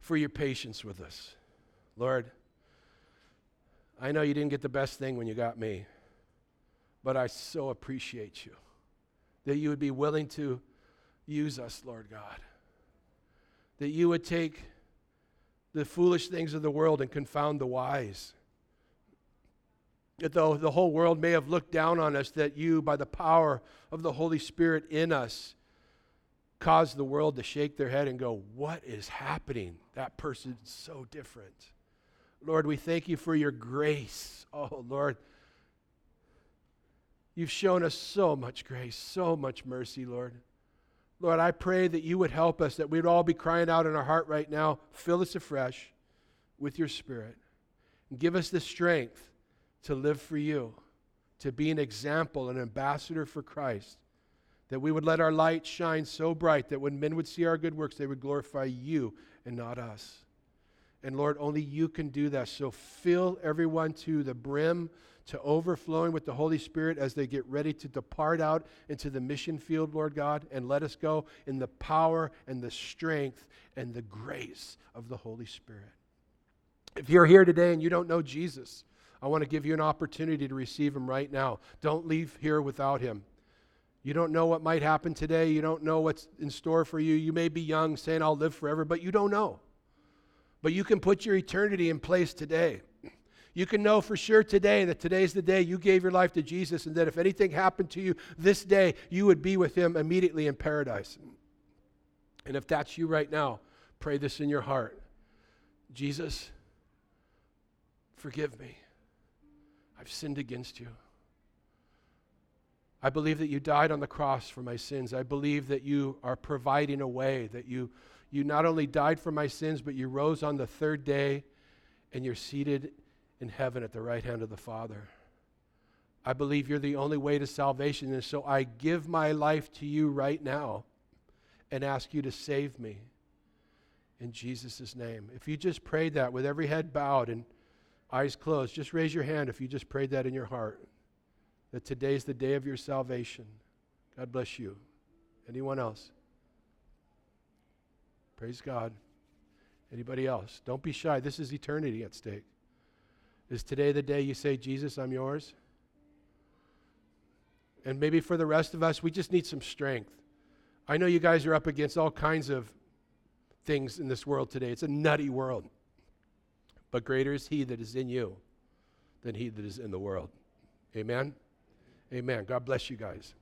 for your patience with us. Lord, I know you didn't get the best thing when you got me, but I so appreciate you that you would be willing to use us, Lord God. That you would take the foolish things of the world and confound the wise that though the whole world may have looked down on us, that you, by the power of the Holy Spirit in us, caused the world to shake their head and go, What is happening? That person's so different. Lord, we thank you for your grace. Oh, Lord, you've shown us so much grace, so much mercy, Lord. Lord, I pray that you would help us, that we'd all be crying out in our heart right now, fill us afresh with your spirit. And give us the strength to live for you, to be an example, an ambassador for Christ. That we would let our light shine so bright that when men would see our good works, they would glorify you and not us. And Lord, only you can do that. So fill everyone to the brim, to overflowing with the Holy Spirit as they get ready to depart out into the mission field, Lord God, and let us go in the power and the strength and the grace of the Holy Spirit. If you're here today and you don't know Jesus, I want to give you an opportunity to receive Him right now. Don't leave here without Him. You don't know what might happen today. You don't know what's in store for you. You may be young, saying, I'll live forever, but you don't know. But you can put your eternity in place today. You can know for sure today that today's the day you gave your life to Jesus, and that if anything happened to you this day, you would be with Him immediately in paradise. And if that's you right now, pray this in your heart Jesus, forgive me. I've sinned against you. I believe that you died on the cross for my sins. I believe that you are providing a way, that you, you not only died for my sins, but you rose on the third day and you're seated in heaven at the right hand of the Father. I believe you're the only way to salvation, and so I give my life to you right now and ask you to save me in Jesus' name. If you just prayed that with every head bowed and eyes closed, just raise your hand if you just prayed that in your heart. That today's the day of your salvation. God bless you. Anyone else? Praise God. Anybody else? Don't be shy. This is eternity at stake. Is today the day you say, Jesus, I'm yours? And maybe for the rest of us, we just need some strength. I know you guys are up against all kinds of things in this world today. It's a nutty world. But greater is He that is in you than He that is in the world. Amen? Amen. God bless you guys.